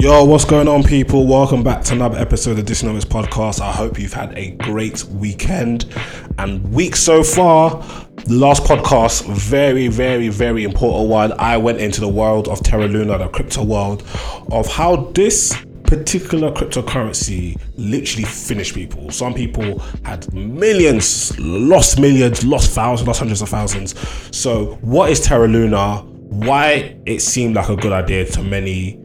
Yo, what's going on, people? Welcome back to another episode of Dysnomics Podcast. I hope you've had a great weekend and week so far. Last podcast, very, very, very important one. I went into the world of Terra Luna, the crypto world, of how this particular cryptocurrency literally finished people. Some people had millions, lost millions, lost thousands, lost hundreds of thousands. So, what is Terra Luna? Why it seemed like a good idea to many?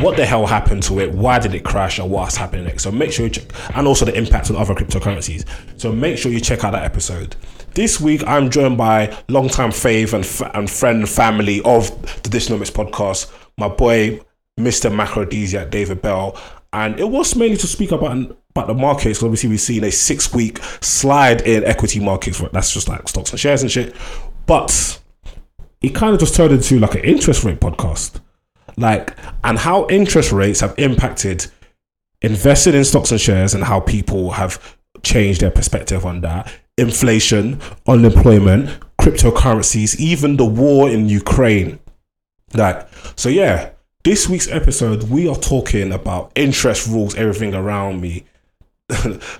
What the hell happened to it? Why did it crash? And what's happening next? So make sure you check, and also the impact on other cryptocurrencies. So make sure you check out that episode. This week, I'm joined by longtime fave and, f- and friend family of the Dysnomics podcast, my boy Mr. Macrodesiac David Bell, and it was mainly to speak about about the markets. Obviously, we've seen a six week slide in equity markets. That's just like stocks and shares and shit. But it kind of just turned into like an interest rate podcast, like and how interest rates have impacted invested in stocks and shares and how people have changed their perspective on that. Inflation, unemployment, cryptocurrencies, even the war in Ukraine. Like, so yeah, this week's episode, we are talking about interest rules, everything around me.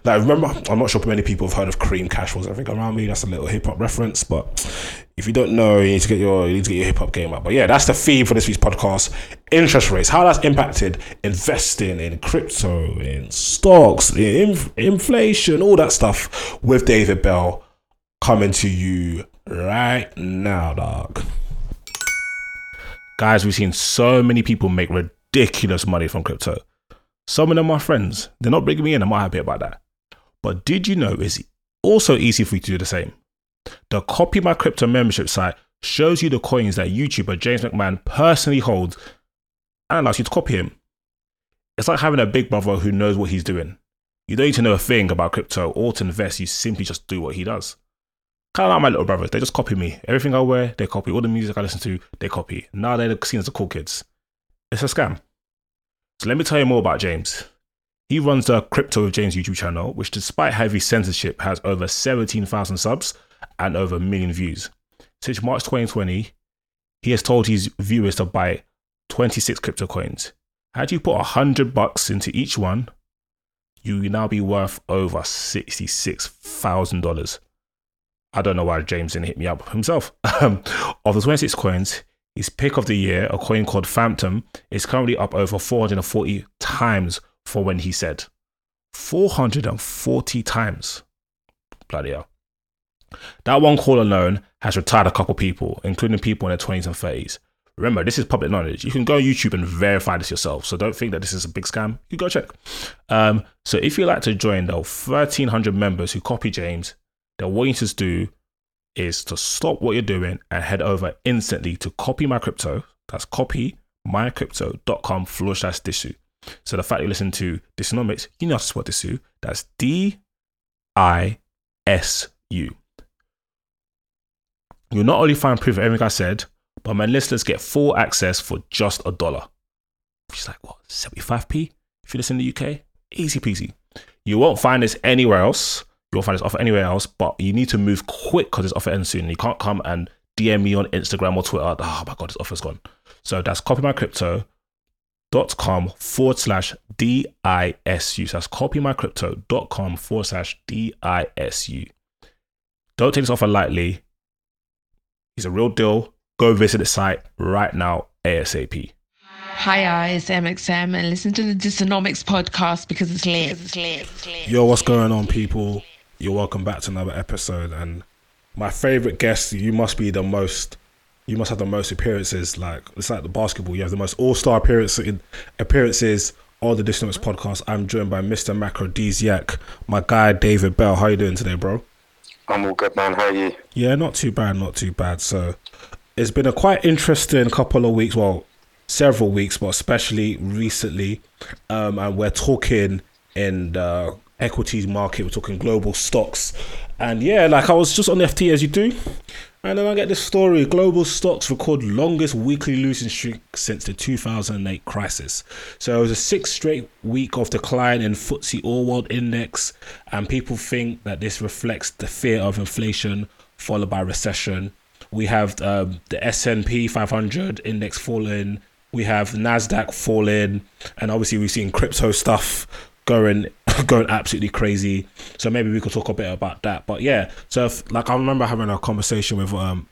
like, remember, I'm not sure many people have heard of cream cash rules, everything around me. That's a little hip hop reference, but if you don't know, you need to get your you need to get your hip hop game up. But yeah, that's the theme for this week's podcast: interest rates, how that's impacted investing in crypto, in stocks, in inf- inflation, all that stuff. With David Bell coming to you right now, dog. Guys, we've seen so many people make ridiculous money from crypto. Some of them are friends. They're not bringing me in. I'm not happy about that. But did you know it's also easy for you to do the same? The Copy My Crypto membership site shows you the coins that YouTuber James McMahon personally holds and allows you to copy him. It's like having a big brother who knows what he's doing. You don't need to know a thing about crypto or to invest, you simply just do what he does. Kind of like my little brothers, they just copy me. Everything I wear, they copy. All the music I listen to, they copy. Now they're seen as the cool kids. It's a scam. So let me tell you more about James. He runs the Crypto with James YouTube channel, which, despite heavy censorship, has over 17,000 subs and over a million views. Since March 2020, he has told his viewers to buy 26 crypto coins. Had you put 100 bucks into each one, you will now be worth over $66,000. I don't know why James didn't hit me up himself. Um, of the 26 coins, his pick of the year, a coin called Fantom, is currently up over 440 times for when he said. 440 times. Bloody hell. That one call alone has retired a couple people, including people in their 20s and 30s. Remember, this is public knowledge. You can go on YouTube and verify this yourself. So don't think that this is a big scam. You go check. Um, so if you'd like to join the 1,300 members who copy James, then what you need to do is to stop what you're doing and head over instantly to copy my crypto. That's copy mycrypto.com forward slash Disu. So the fact you listen to Dysonomics, you know how to Disu. That's D I S U. You'll not only find proof of everything I said, but my listeners get full access for just a dollar. Is like what, 75p if you listen in the UK? Easy peasy. You won't find this anywhere else. You won't find this offer anywhere else, but you need to move quick because this offer ends soon. You can't come and DM me on Instagram or Twitter. Oh my god, this offer's gone. So that's copymycrypto.com forward slash DISU. So that's copymycrypto.com forward slash DISU. Don't take this offer lightly. It's a real deal. Go visit the site right now, ASAP. Hi, it's MXM, and listen to the Dysonomics podcast because it's lit. It's lit. It's lit. Yo, what's going on, people? You're welcome back to another episode. And my favorite guest, you must be the most. You must have the most appearances. Like it's like the basketball. You have the most all star appearances appearances on the Dysnomics podcast. I'm joined by Mr. Macrodesiac, my guy David Bell. How you doing today, bro? I'm all good, man. How are you? Yeah, not too bad, not too bad. So it's been a quite interesting couple of weeks. Well, several weeks, but especially recently. Um, and we're talking in the equities market. We're talking global stocks, and yeah, like I was just on FT as you do, and then I get this story: global stocks record longest weekly losing streak since the 2008 crisis. So it was a six straight week of decline in FTSE All World Index, and people think that this reflects the fear of inflation followed by recession. We have um, the S&P 500 index falling. We have Nasdaq falling, and obviously we've seen crypto stuff going going absolutely crazy. So maybe we could talk a bit about that. But yeah, so if, like I remember having a conversation with um,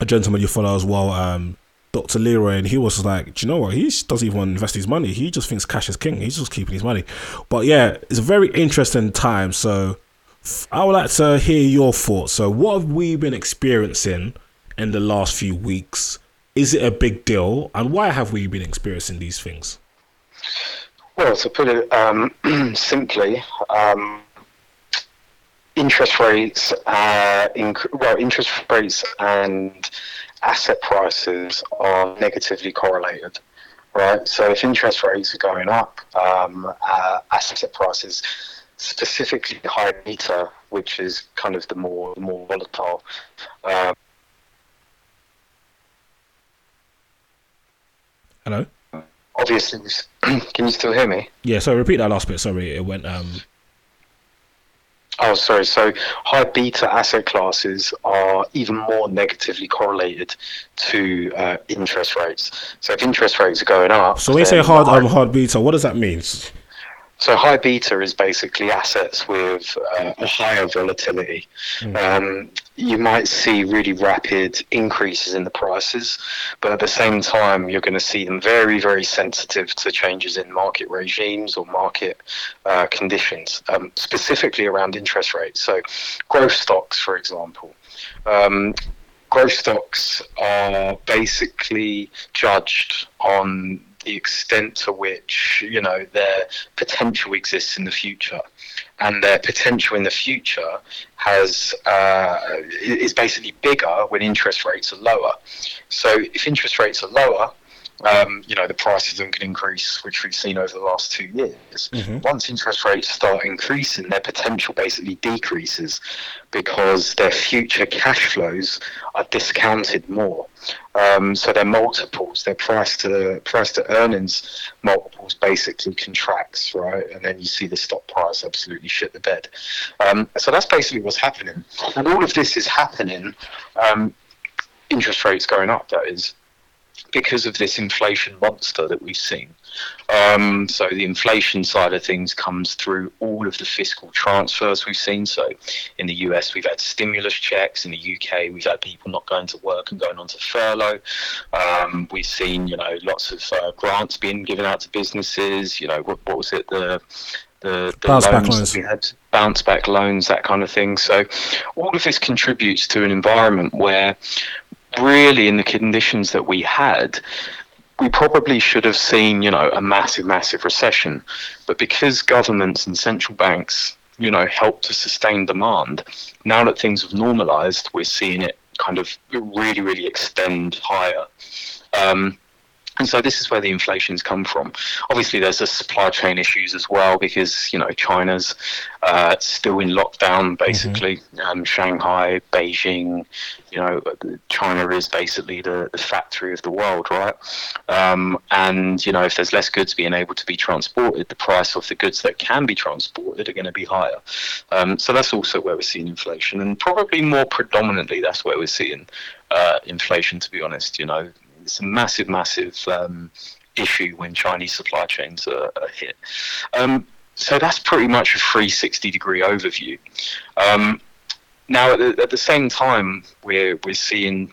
a gentleman you follow as well, um, Dr. Leroy, and he was like, Do you know what? He doesn't even invest his money. He just thinks cash is king. He's just keeping his money. But yeah, it's a very interesting time. So I would like to hear your thoughts. So, what have we been experiencing in the last few weeks? Is it a big deal? And why have we been experiencing these things? Well, to put it um, simply, um, interest rates, uh, inc- well, interest rates and asset prices are negatively correlated, right? So if interest rates are going up, um, uh, asset prices, specifically high beta, which is kind of the more more volatile. Um, Hello. Obviously, can you still hear me? Yeah. So repeat that last bit. Sorry, it went. Um. Oh, sorry. So high beta asset classes are even more negatively correlated to uh, interest rates. So if interest rates are going up, So when you say hard um, hard beta, what does that mean? So high beta is basically assets with uh, a higher volatility. Um, you might see really rapid increases in the prices, but at the same time, you're going to see them very, very sensitive to changes in market regimes or market uh, conditions, um, specifically around interest rates. So growth stocks, for example. Um, growth stocks are basically judged on the extent to which you know their potential exists in the future. And their potential in the future has uh, is basically bigger when interest rates are lower. So if interest rates are lower um, you know the prices are going to increase, which we've seen over the last two years. Once interest rates start increasing, their potential basically decreases because their future cash flows are discounted more. Um, so their multiples, their price to price to earnings multiples basically contracts, right? And then you see the stock price absolutely shit the bed. Um, so that's basically what's happening. And all of this is happening. Um, interest rates going up, that is because of this inflation monster that we've seen. Um, so the inflation side of things comes through all of the fiscal transfers we've seen. So in the US, we've had stimulus checks. In the UK, we've had people not going to work and going on to furlough. Um, we've seen, you know, lots of uh, grants being given out to businesses. You know, what, what was it? The the, the Bounce back loans loans. that we had bounce back loans, that kind of thing. So all of this contributes to an environment where really in the conditions that we had, we probably should have seen, you know, a massive, massive recession. But because governments and central banks, you know, helped to sustain demand, now that things have normalized, we're seeing it kind of really, really extend higher. Um, and so this is where the inflation's come from. Obviously, there's the supply chain issues as well because you know China's uh, still in lockdown. Basically, um, Shanghai, Beijing, you know, China is basically the, the factory of the world, right? Um, and you know, if there's less goods being able to be transported, the price of the goods that can be transported are going to be higher. Um, so that's also where we're seeing inflation, and probably more predominantly, that's where we're seeing uh, inflation. To be honest, you know, it's a massive, massive um, issue when Chinese supply chains are, are hit. Um, so that's pretty much a 360 degree overview. Um, now, at the, at the same time, we're we're seeing,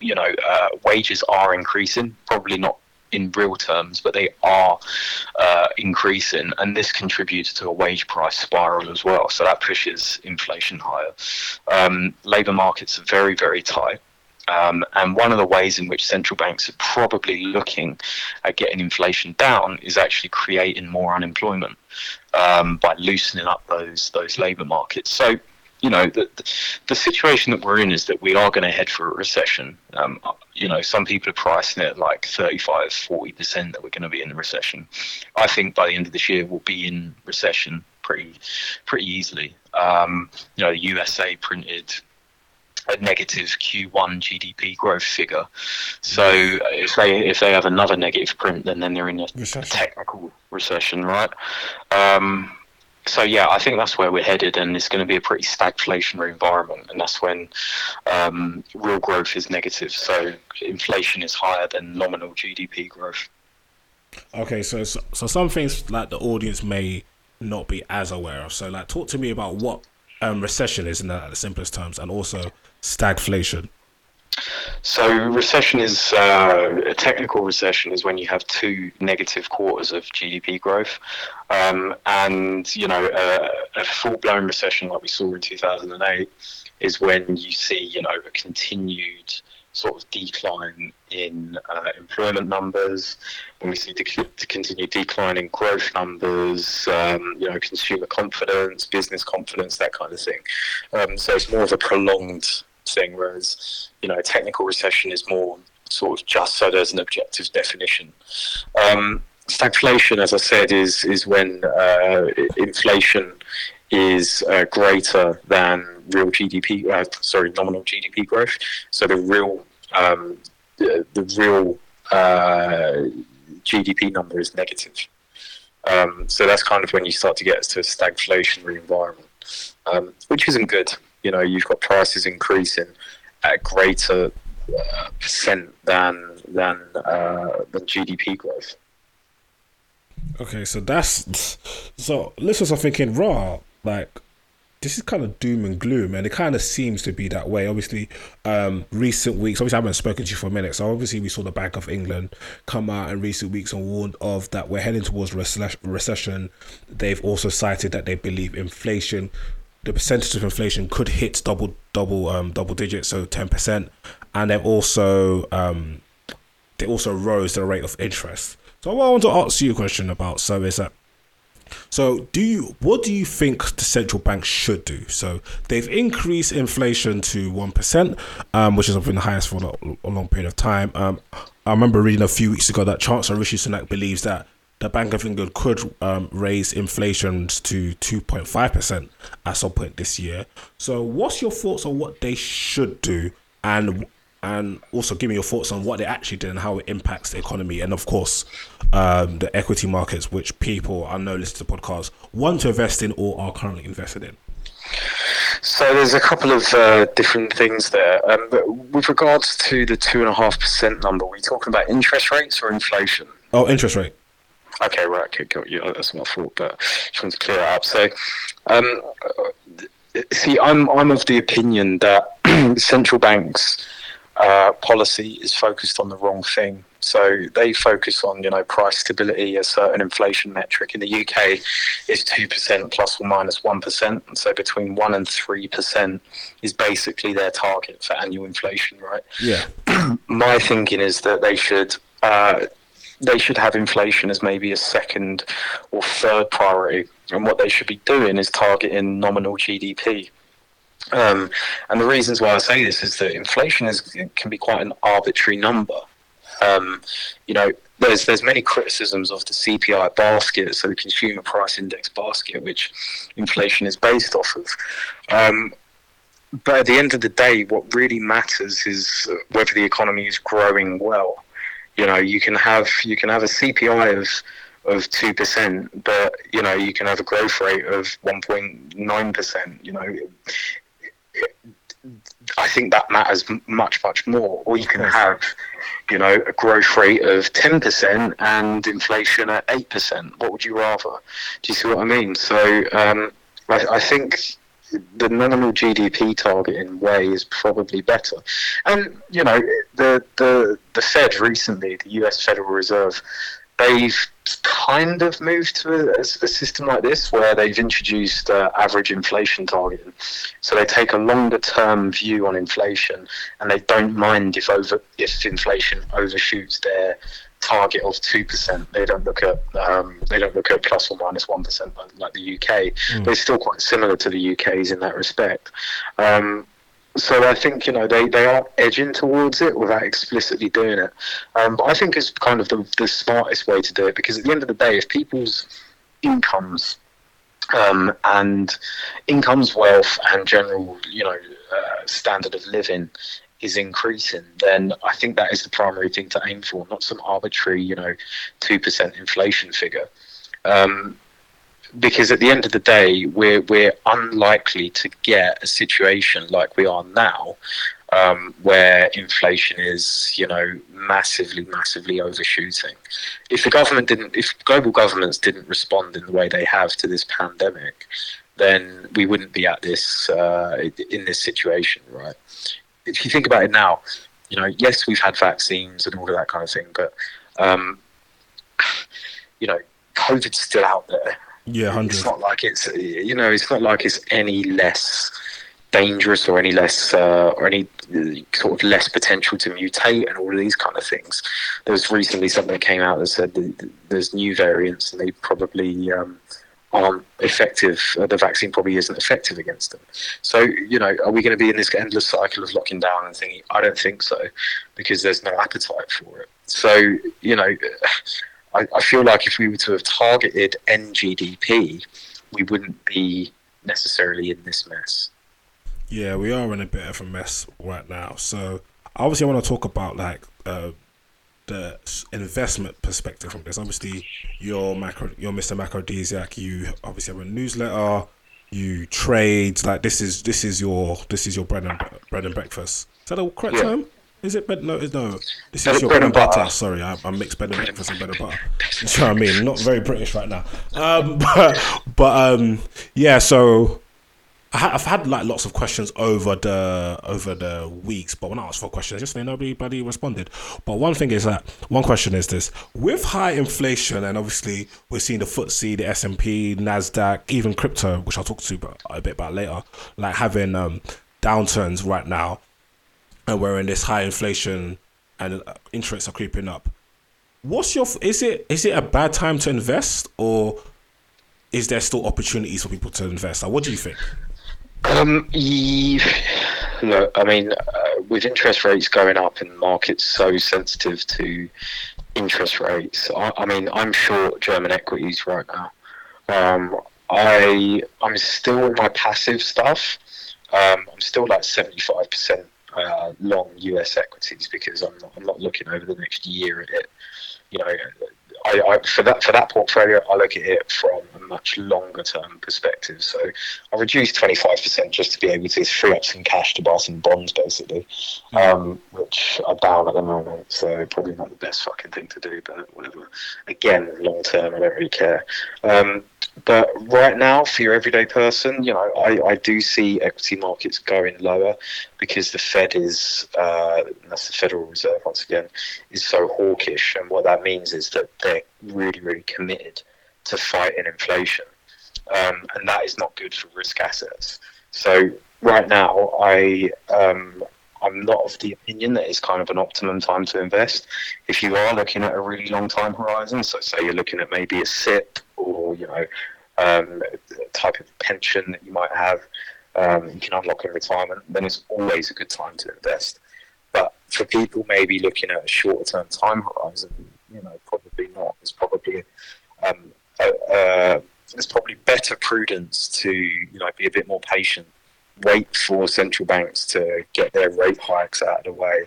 you know, uh, wages are increasing. Probably not in real terms, but they are uh, increasing, and this contributes to a wage price spiral as well. So that pushes inflation higher. Um, labour markets are very, very tight. Um, and one of the ways in which central banks are probably looking at getting inflation down is actually creating more unemployment um, by loosening up those those labour markets. So, you know, the, the situation that we're in is that we are going to head for a recession. Um, you know, some people are pricing it like 35, 40% that we're going to be in a recession. I think by the end of this year, we'll be in recession pretty pretty easily. Um, you know, the USA printed a negative Q1 GDP growth figure. So if they if they have another negative print, then then they're in a, a technical recession, right? Um, so yeah, I think that's where we're headed, and it's going to be a pretty stagflationary environment, and that's when um, real growth is negative. So inflation is higher than nominal GDP growth. Okay, so so, so some things like the audience may not be as aware of. So like, talk to me about what um, recession is in the, simplest terms, and also stagflation. So recession is uh, a technical recession is when you have two negative quarters of GDP growth, um, and you know a, a full-blown recession like we saw in 2008 is when you see you know a continued sort of decline in uh, employment numbers, when we see the, the continued decline in growth numbers, um, you know, consumer confidence, business confidence, that kind of thing. Um, so it's more of a prolonged thing, whereas you know, a technical recession is more sort of just so there's an objective definition. Um, stagflation, as I said, is is when uh, inflation is uh, greater than real GDP, uh, sorry, nominal GDP growth. So the real um, the, the real uh, GDP number is negative. Um, so that's kind of when you start to get to a stagflationary environment, um, which isn't good you know you've got prices increasing at a greater uh, percent than than uh, than GDP growth. Okay, so that's so listeners are thinking, raw, like this is kind of doom and gloom, and it kind of seems to be that way. Obviously, um, recent weeks, obviously, I haven't spoken to you for a minute, so obviously, we saw the Bank of England come out in recent weeks and warned of that we're heading towards recession. They've also cited that they believe inflation the percentage of inflation could hit double double um, double digits, so ten percent, and they've also um, they also rose the rate of interest. So what I want to ask you a question about so is that so do you what do you think the central bank should do? So they've increased inflation to one percent, um, which is something the highest for a long period of time. Um, I remember reading a few weeks ago that Chancellor Rishi Sunak believes that the Bank of England could um, raise inflation to 2.5% at some point this year. So, what's your thoughts on what they should do, and and also give me your thoughts on what they actually did and how it impacts the economy, and of course, um, the equity markets, which people I know listen to podcasts want to invest in or are currently invested in. So there's a couple of uh, different things there. Um, with regards to the two and a half percent number, are we talking about interest rates or inflation? Oh, interest rate. Okay, right, okay, got you. That's my fault, but just wanted to clear that up. So, um, see, I'm I'm of the opinion that central banks' uh, policy is focused on the wrong thing. So they focus on you know price stability, a certain inflation metric. In the UK, it's two percent plus or minus one percent. So between one and three percent is basically their target for annual inflation, right? Yeah. My thinking is that they should. Uh, they should have inflation as maybe a second or third priority. And what they should be doing is targeting nominal GDP. Um, and the reasons why I say this is that inflation is can be quite an arbitrary number. Um, you know, there's there's many criticisms of the CPI basket, so the Consumer Price Index basket, which inflation is based off of. Um, but at the end of the day, what really matters is whether the economy is growing well. You know, you can have you can have a CPI of of two percent, but you know you can have a growth rate of one point nine percent. You know, I think that matters much much more. Or you can have, you know, a growth rate of ten percent and inflation at eight percent. What would you rather? Do you see what I mean? So um, I, I think the nominal GDP targeting way is probably better. And you know, the the the Fed recently, the U.S. Federal Reserve, they've kind of moved to a, a system like this where they've introduced uh, average inflation targeting. So they take a longer term view on inflation, and they don't mind if over if inflation overshoots their target of two percent. They don't look at um, they don't look at plus or minus one percent like the UK. Mm. They're still quite similar to the UK's in that respect. Um, so I think you know they, they are edging towards it without explicitly doing it. Um, but I think it's kind of the, the smartest way to do it because at the end of the day, if people's incomes um, and incomes, wealth, and general, you know, uh, standard of living is increasing, then I think that is the primary thing to aim for, not some arbitrary, you know, two percent inflation figure. Um, because at the end of the day, we're we're unlikely to get a situation like we are now, um, where inflation is, you know, massively, massively overshooting. If the government didn't, if global governments didn't respond in the way they have to this pandemic, then we wouldn't be at this uh, in this situation, right? If you think about it now, you know, yes, we've had vaccines and all of that kind of thing, but um, you know, COVID's still out there. Yeah, hundred. It's not like it's you know, it's not like it's any less dangerous or any less uh, or any uh, sort of less potential to mutate and all of these kind of things. There was recently something that came out that said that there's new variants and they probably um, aren't effective. Uh, the vaccine probably isn't effective against them. So you know, are we going to be in this endless cycle of locking down and thinking? I don't think so, because there's no appetite for it. So you know. I, I feel like if we were to have targeted NGDP, we wouldn't be necessarily in this mess. Yeah, we are in a bit of a mess right now. So obviously, I want to talk about like uh, the investment perspective from this. Obviously, you're macro, you're Mr. Macrodesiac. You obviously have a newsletter. You trade. Like this is this is your this is your bread and bread and breakfast. Is that the correct Yeah. term? Is it bread? No, it's no. This is your bread and butter. butter. Sorry, I, I mixed bread and breakfast and bread and butter. You know what I mean? Not very British right now. Um, but, but um, yeah. So I ha- I've had like lots of questions over the over the weeks, but when I asked for questions, just nobody nobody responded. But one thing is that one question is this: with high inflation, and obviously we're seeing the FTSE, the S and P, Nasdaq, even crypto, which I'll talk to a bit about later, like having um, downturns right now, and we're in this high inflation, and uh, interest rates are creeping up. What's your? Is it is it a bad time to invest, or is there still opportunities for people to invest? Like, what do you think? Um, look, I mean, uh, with interest rates going up and markets so sensitive to interest rates, I, I mean, I'm short German equities right now. Um, I I'm still in my passive stuff. Um, I'm still like 75 percent uh, long US equities because I'm not, I'm not looking over the next year at it. You know, I, I for that for that portfolio, I look at it from a much longer term perspective. So I reduced 25 percent just to be able to free up some cash to buy some bonds, basically, um, which are down at the moment. So probably not the best fucking thing to do, but whatever. Again, long term, I don't really care. Um, but right now, for your everyday person, you know, I, I do see equity markets going lower because the Fed is, uh, that's the Federal Reserve once again, is so hawkish. And what that means is that they're really, really committed to fighting inflation. Um, and that is not good for risk assets. So right now, I um, I'm not of the opinion that it's kind of an optimum time to invest. If you are looking at a really long time horizon, so say you're looking at maybe a SIPP or you know um, a type of pension that you might have, um, you can unlock in retirement, then it's always a good time to invest. But for people maybe looking at a shorter term time horizon, you know, probably not. It's probably um, it's probably better prudence to you know be a bit more patient, wait for central banks to get their rate hikes out of the way,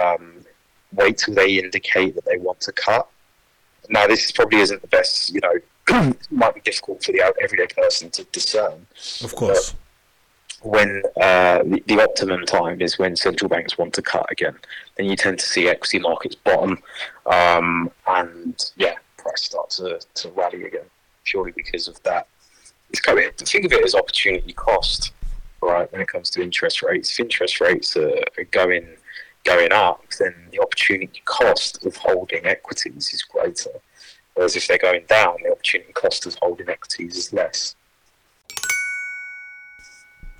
um, wait till they indicate that they want to cut. Now, this probably isn't the best, you know, might be difficult for the everyday person to discern Of course. when uh, the, the optimum time is when central banks want to cut again. Then you tend to see equity markets bottom, um, and yeah, price start to, to rally again purely because of that. It's kind of think of it as opportunity cost, right? When it comes to interest rates, if interest rates are, going going up, then the opportunity cost of holding equities is greater. Whereas if they're going down, the opportunity cost of holding equities is less.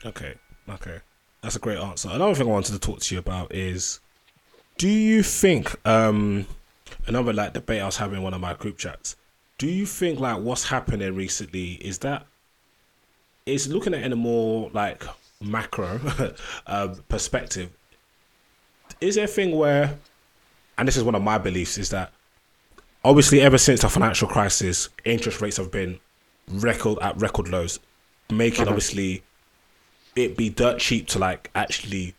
Okay, okay. That's a great answer. Another thing I wanted to talk to you about is do you think um another like debate I was having in one of my group chats, do you think like what's happening recently is that is looking at it in a more like macro uh, perspective, is there a thing where and this is one of my beliefs is that obviously ever since the financial crisis, interest rates have been record at record lows, making obviously it be dirt cheap to like actually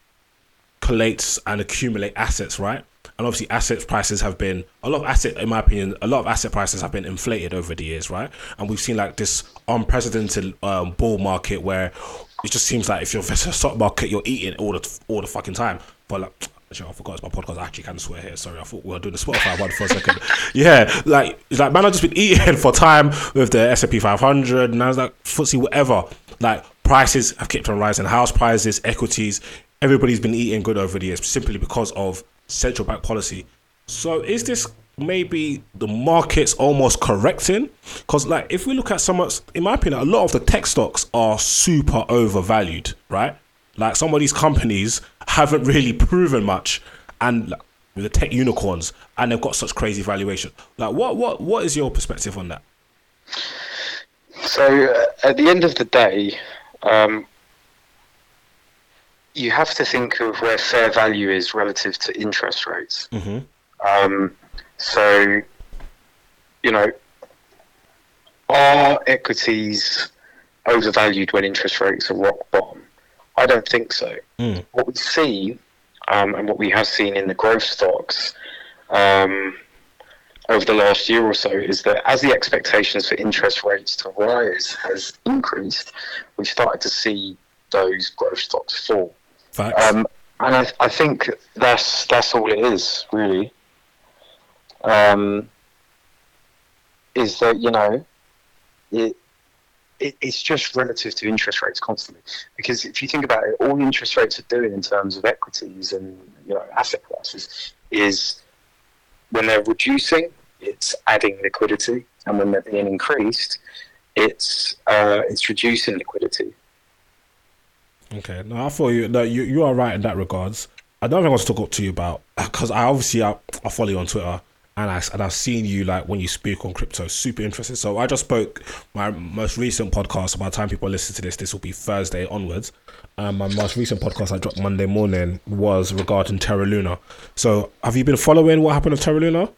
collate and accumulate assets, right? And obviously, asset prices have been a lot of asset, in my opinion, a lot of asset prices have been inflated over the years, right? And we've seen like this unprecedented um, bull market where it just seems like if you're in the stock market, you're eating all the all the fucking time. But like, actually, I forgot it's my podcast. I actually can swear here. Sorry, I thought we were doing the Spotify one for a second. Yeah, like it's like man, I've just been eating for time with the S and P 500, and I was like, footsie, whatever. Like prices have kept on rising, house prices, equities, everybody's been eating good over the years simply because of central bank policy. So is this maybe the market's almost correcting? Because like if we look at some, in my opinion, a lot of the tech stocks are super overvalued, right? Like some of these companies haven't really proven much, and with the tech unicorns, and they've got such crazy valuation. Like what what what is your perspective on that? So uh, at the end of the day, um, you have to think of where fair value is relative to interest rates. Mhm. Um, so, you know, are equities overvalued when interest rates are rock bottom? I don't think so. Mm. What we see, um, and what we have seen in the growth stocks um, over the last year or so, is that as the expectations for interest rates to rise has increased, we've started to see those growth stocks fall. Facts. Um, and I, I think that's that's all it is really. Um, is that you know, it, it it's just relative to interest rates constantly. Because if you think about it, all interest rates are doing in terms of equities and you know asset classes is when they're reducing, it's adding liquidity, and when they're being increased, it's uh, it's reducing liquidity. Okay, no, I thought you. No, you you are right in that regards. Another thing I want to talk to you about because I obviously I, I follow you on Twitter and I and I've seen you like when you speak on crypto, super interested. So I just spoke my most recent podcast. By the time people listen to this, this will be Thursday onwards. Um, my most recent podcast I dropped Monday morning was regarding Terra Luna. So have you been following what happened with Terra Luna?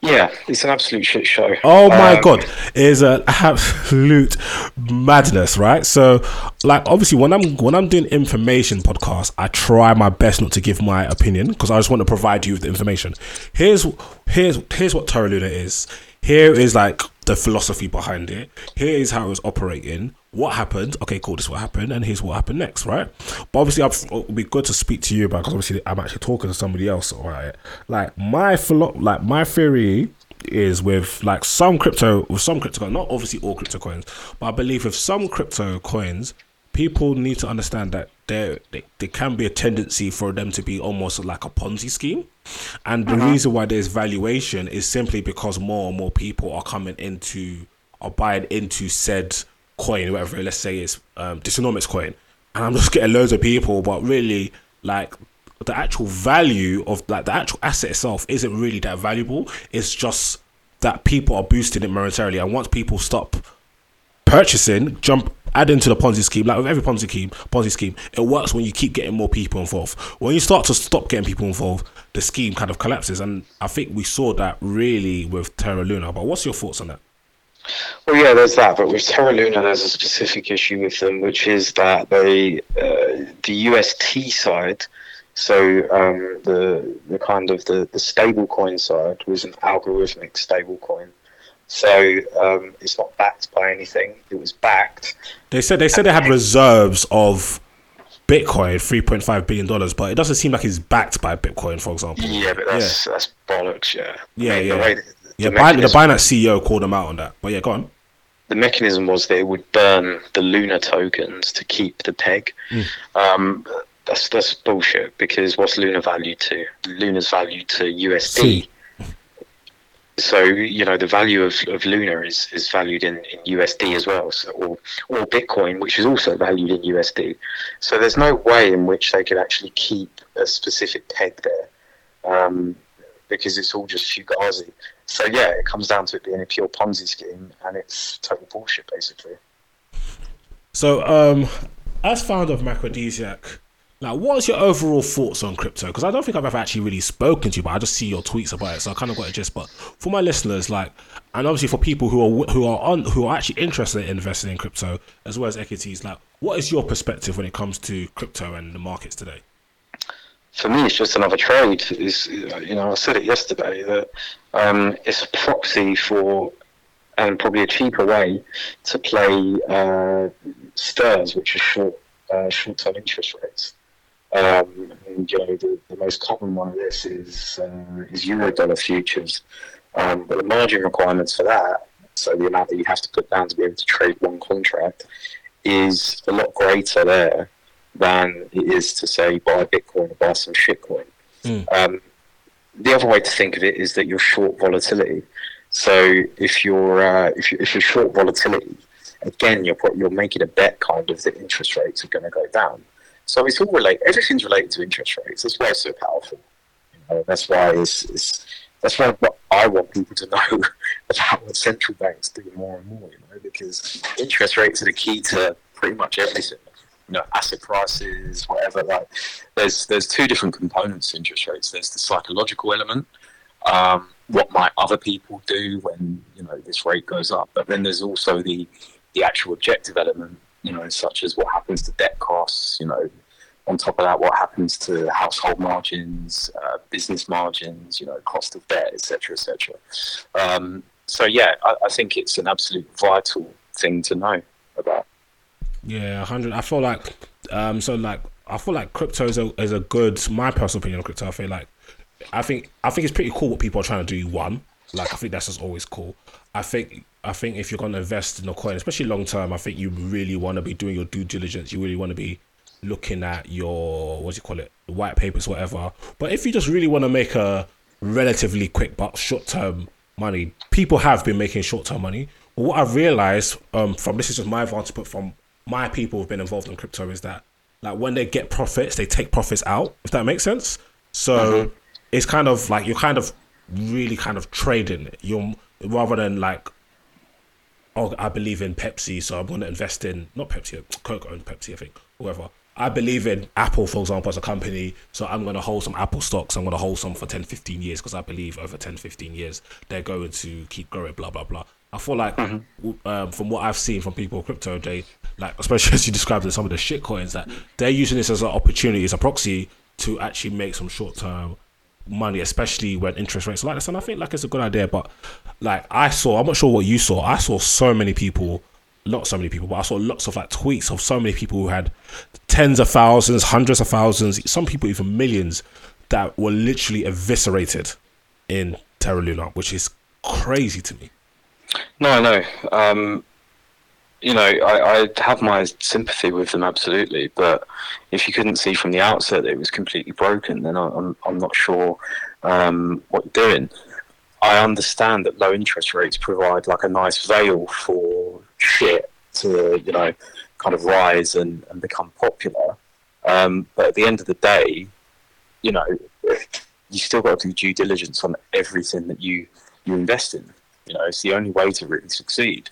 Yeah, it's an absolute shit show. Oh my Um, god, it's an absolute madness, right? So, like, obviously, when I'm when I'm doing information podcasts, I try my best not to give my opinion because I just want to provide you with the information. Here's here's here's what Terra Luna is. Here is like the philosophy behind it. Here is how it was operating. What happened? Okay, cool. This is what happened, and here's what happened next, right? But obviously, I've, oh, it'll be good to speak to you about because obviously I'm actually talking to somebody else about it. Like my philo- like my theory is with like some crypto with some crypto not obviously all crypto coins, but I believe with some crypto coins, people need to understand that there there, there can be a tendency for them to be almost like a Ponzi scheme. And the reason why there's valuation is simply because more and more people are coming into are buying into said coin, whatever. Let's say it's um, Dysonomics coin, and I'm just getting loads of people, but really like the actual value of like the actual asset itself isn't really that valuable. It's just that people are boosting it momentarily, and once people stop purchasing, jump add into the Ponzi scheme. Like with every Ponzi scheme, Ponzi scheme, it works when you keep getting more people involved. When you start to stop getting people involved, the scheme kind of collapses. And I think we saw that really with Terra Luna. But what's your thoughts on that? Well, yeah, there's that, but with Terra Luna, there's a specific issue with them, which is that they, uh, the UST side, so um, the the kind of the the stable coin side was an algorithmic stable coin. So um, it's not backed by anything. It was backed. They said they said they had reserves of Bitcoin, three point five billion dollars, but it doesn't seem like it's backed by Bitcoin, for example. Yeah, but that's that's bollocks. Yeah. Yeah, I mean, yeah. The, way that- Yeah, the the Binance CEO called them out on that. But yeah, go on. the mechanism was that it would burn the Luna tokens to keep the peg. Hmm. Um, that's that's bullshit because what's Luna valued to? Luna's valued to USD. See. So you know the value of, of Luna is, is valued in, in USD as well, so, or or Bitcoin, which is also valued in USD. So there's no way in which they could actually keep a specific peg there, um, because it's all just fugazi. So yeah, it comes down to it being a pure Ponzi scheme, and it's total bullshit basically. So, um, as founder of Macrodesiac, Like, what's your overall thoughts on crypto? Because I don't think I've ever actually really spoken to you, but I just see your tweets about it, so I kind of got a gist. But for my listeners, like, and obviously for people who are who are on who are actually interested in investing in crypto as well as equities, like, what is your perspective when it comes to crypto and the markets today? for me, it's just another trade. Is you know, I said it yesterday that um, it's a proxy for, and probably a cheaper way to play uh, STIRS, which is short uh, short-term interest rates. Um, and you know, the, the most common one of this is uh, is Eurodollar futures, um, but the margin requirements for that, so the amount that you have to put down to be able to trade one contract, is a lot greater there than it is to say buy Bitcoin or buy some shitcoin. Mm. Um, the other way to think of it is that you're short volatility. So if you're uh, if you if you're short volatility, again you're you're making a bet kind of that interest rates are going to go down. So it's all related. Everything's related to interest rates. That's why it's so powerful. You know, that's why it's, it's that's why what I want people to know about what central banks do more and more. You know, because interest rates are the key to pretty much everything you know asset prices, whatever. Like there's there's two different components to interest rates. There's the psychological element. Um, what might other people do when you know this rate goes up? But then there's also the the actual objective element. You know, such as what happens to debt costs. You know, on top of that, what happens to household margins, uh, business margins, you know, cost of debt, etc., etc. Um, so yeah, I, I, think it's an absolute vital thing to know about. Yeah, hundred. I feel like, um, so like, I feel like crypto is a is a good. My personal opinion on crypto, I feel like, I think I think it's pretty cool what people are trying to do. One, like, I think that's just always cool. I think I think if you're going to invest in a coin, especially long term, I think you really want to be doing your due diligence. You really want to be looking at your what do you call it, white papers, whatever. But if you just really want to make a relatively quick but short term money, people have been making short term money. But what I've realized um, from this is just my advantage, but from my people who've been involved in crypto is that like when they get profits, they take profits out. If that makes sense. So mm-hmm. it's kind of like you're kind of really kind of trading. You're rather than like, oh, I believe in Pepsi, so I'm going to invest in not Pepsi, Coke owned Pepsi, I think, whoever. I believe in Apple, for example, as a company. So I'm going to hold some Apple stocks. I'm going to hold some for 10, 15 years because I believe over 10, 15 years, they're going to keep growing, blah, blah, blah. I feel like mm-hmm. um, from what I've seen from people crypto, they like especially as you described in some of the shit coins that they're using this as an opportunity, as a proxy to actually make some short term money, especially when interest rates are like this. And I think like it's a good idea. But like I saw, I'm not sure what you saw. I saw so many people, not so many people, but I saw lots of like tweets of so many people who had tens of thousands, hundreds of thousands, some people even millions that were literally eviscerated in Terra Luna, which is crazy to me. No, no. Um, you know, I, I have my sympathy with them absolutely, but if you couldn't see from the outset that it was completely broken, then I'm I'm not sure um, what you're doing. I understand that low interest rates provide like a nice veil for shit to you know kind of rise and, and become popular. Um, but at the end of the day, you know, you still got to do due diligence on everything that you you invest in. You know, it's the only way to really succeed.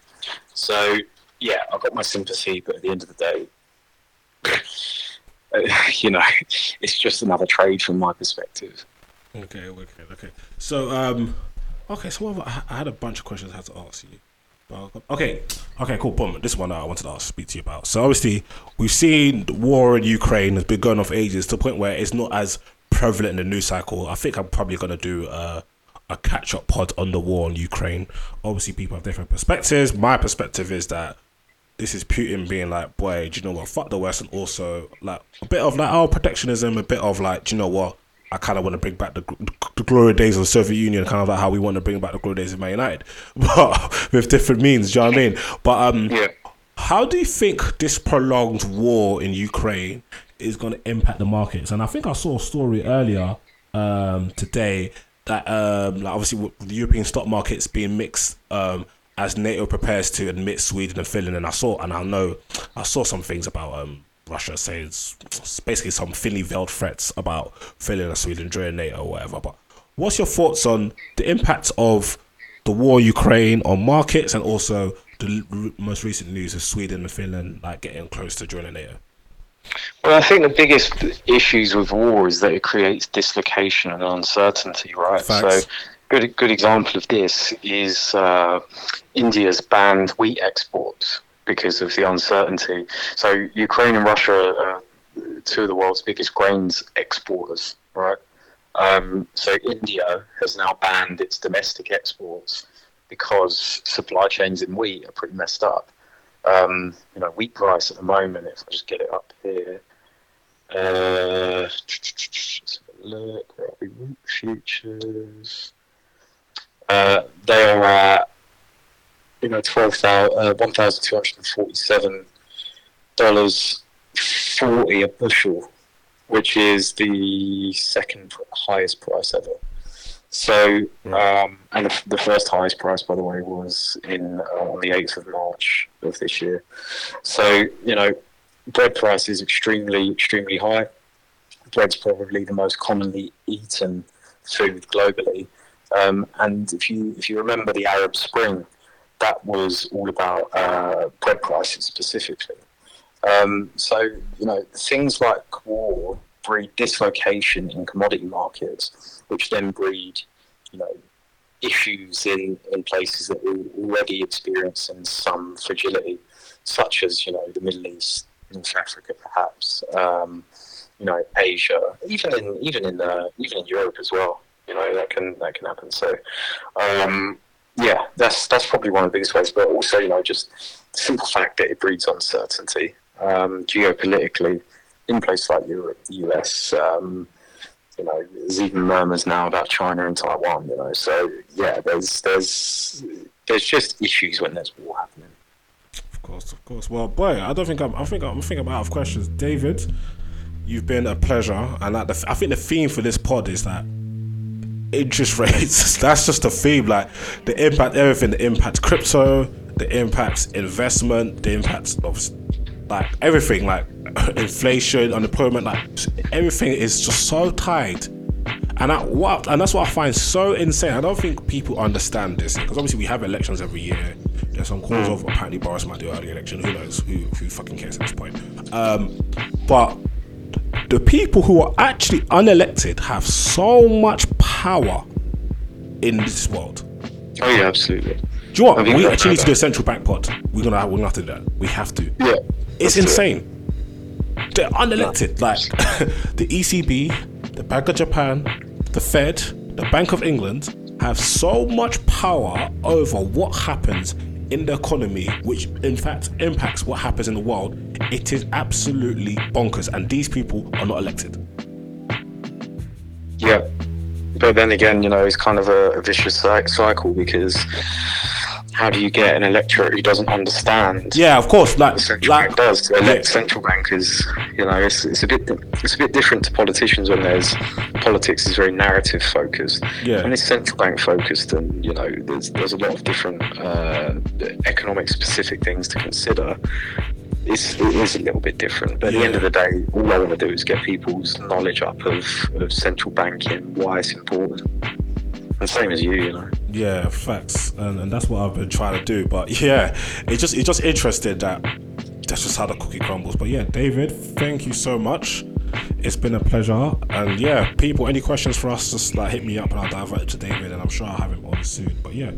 So, yeah, I've got my sympathy, but at the end of the day, you know, it's just another trade from my perspective. Okay, okay, okay. So, um, okay, so I had a bunch of questions I had to ask you. Okay, okay, cool. Boom. This one I wanted to ask, speak to you about. So obviously, we've seen the war in Ukraine has been going on for ages to the point where it's not as prevalent in the news cycle. I think I'm probably gonna do uh, a catch up pod on the war in Ukraine. Obviously, people have different perspectives. My perspective is that this is Putin being like, boy, do you know what? Fuck the West, and also like a bit of like, oh, protectionism, a bit of like, do you know what? I kind of want to bring back the, the glory days of the Soviet Union, kind of like how we want to bring back the glory days of Man United, but with different means. Do you know what I mean? But um, yeah. how do you think this prolonged war in Ukraine is going to impact the markets? And I think I saw a story earlier um, today that um, like obviously the European stock markets being mixed um, as NATO prepares to admit Sweden and Finland, and I saw and I know I saw some things about um, Russia saying it's basically some thinly veiled threats about Finland and Sweden joining NATO or whatever. But what's your thoughts on the impact of the war in Ukraine on markets and also the most recent news of Sweden and Finland like getting close to joining NATO? Well, I think the biggest issues with war is that it creates dislocation and uncertainty, right? Facts. So, good good example of this is uh, India's banned wheat exports because of the uncertainty. So, Ukraine and Russia are two of the world's biggest grains exporters, right? Um, so, India has now banned its domestic exports because supply chains in wheat are pretty messed up. Um, you know, wheat price at the moment, if I just get it up here, uh, look. Where are we? Wheat futures. Uh, they are at you know twelve thousand uh, one thousand two hundred and forty seven dollars forty a bushel, which is the second highest price ever. So, um, and the, the first highest price, by the way, was in uh, on the eighth of March of this year. So, you know, bread price is extremely, extremely high. Bread's probably the most commonly eaten food globally. Um, and if you if you remember the Arab Spring, that was all about uh, bread prices specifically. Um, so you know things like war breed dislocation in commodity markets, which then breed you know issues in, in places that were already experiencing some fragility, such as you know the Middle East, North Africa, perhaps. Um, you know, Asia, even in even in uh, even in Europe as well. You know, that can that can happen. So, um, yeah, that's that's probably one of the biggest ways. But also, you know, just the simple fact that it breeds uncertainty um, geopolitically in places like Europe, the US. Um, you know, there's even murmurs now about China and Taiwan. You know, so yeah, there's there's there's just issues when there's war happening. Of course, of course. Well, boy, I don't think I'm. I think I'm. Out of questions. David, you've been a pleasure, and the, I think the theme for this pod is that interest rates. That's just a theme. Like the impact, everything. The impact crypto, the impacts investment, the impacts of like everything, like inflation, unemployment. Like everything is just so tied. And I, what and that's what I find so insane. I don't think people understand this because obviously we have elections every year. There's some calls of apparently Boris might do early election. Who knows? Who who fucking cares at this point? Um, but the people who are actually unelected have so much power in this world. Oh yeah, absolutely. Do you know what? We actually need to do a central bank pod. We're gonna we're gonna have to do that. We have to. Yeah, It's let's it. insane. They're unelected. Like the ECB, the Bank of Japan, the Fed, the Bank of England have so much power over what happens in the economy, which in fact impacts what happens in the world. It is absolutely bonkers, and these people are not elected. Yeah, but then again, you know, it's kind of a, vicious cycle because how do you get an electorate who doesn't understand? Yeah, of course. Like, central like bank does yeah. central bankers. You know, it's, it's a bit it's a bit different to politicians when there's politics is very narrative focused. Yeah. When it's central bank focused, and you know, there's there's a lot of different uh, economic specific things to consider. It's, it is a little bit different, but at the end of the day, all I want to do is get people's knowledge up of, of central banking, why it's important, and same as you, you know. Yeah, facts, and, and that's what I've been trying to do. But yeah, it's just it's just interesting that that's just how the cookie crumbles. But yeah, David, thank you so much. It's been a pleasure, and yeah, people, any questions for us, just like hit me up, and I'll divert it to David, and I'm sure I'll have him on soon. But yeah,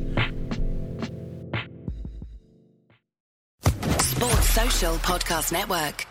Sports Social Podcast Network.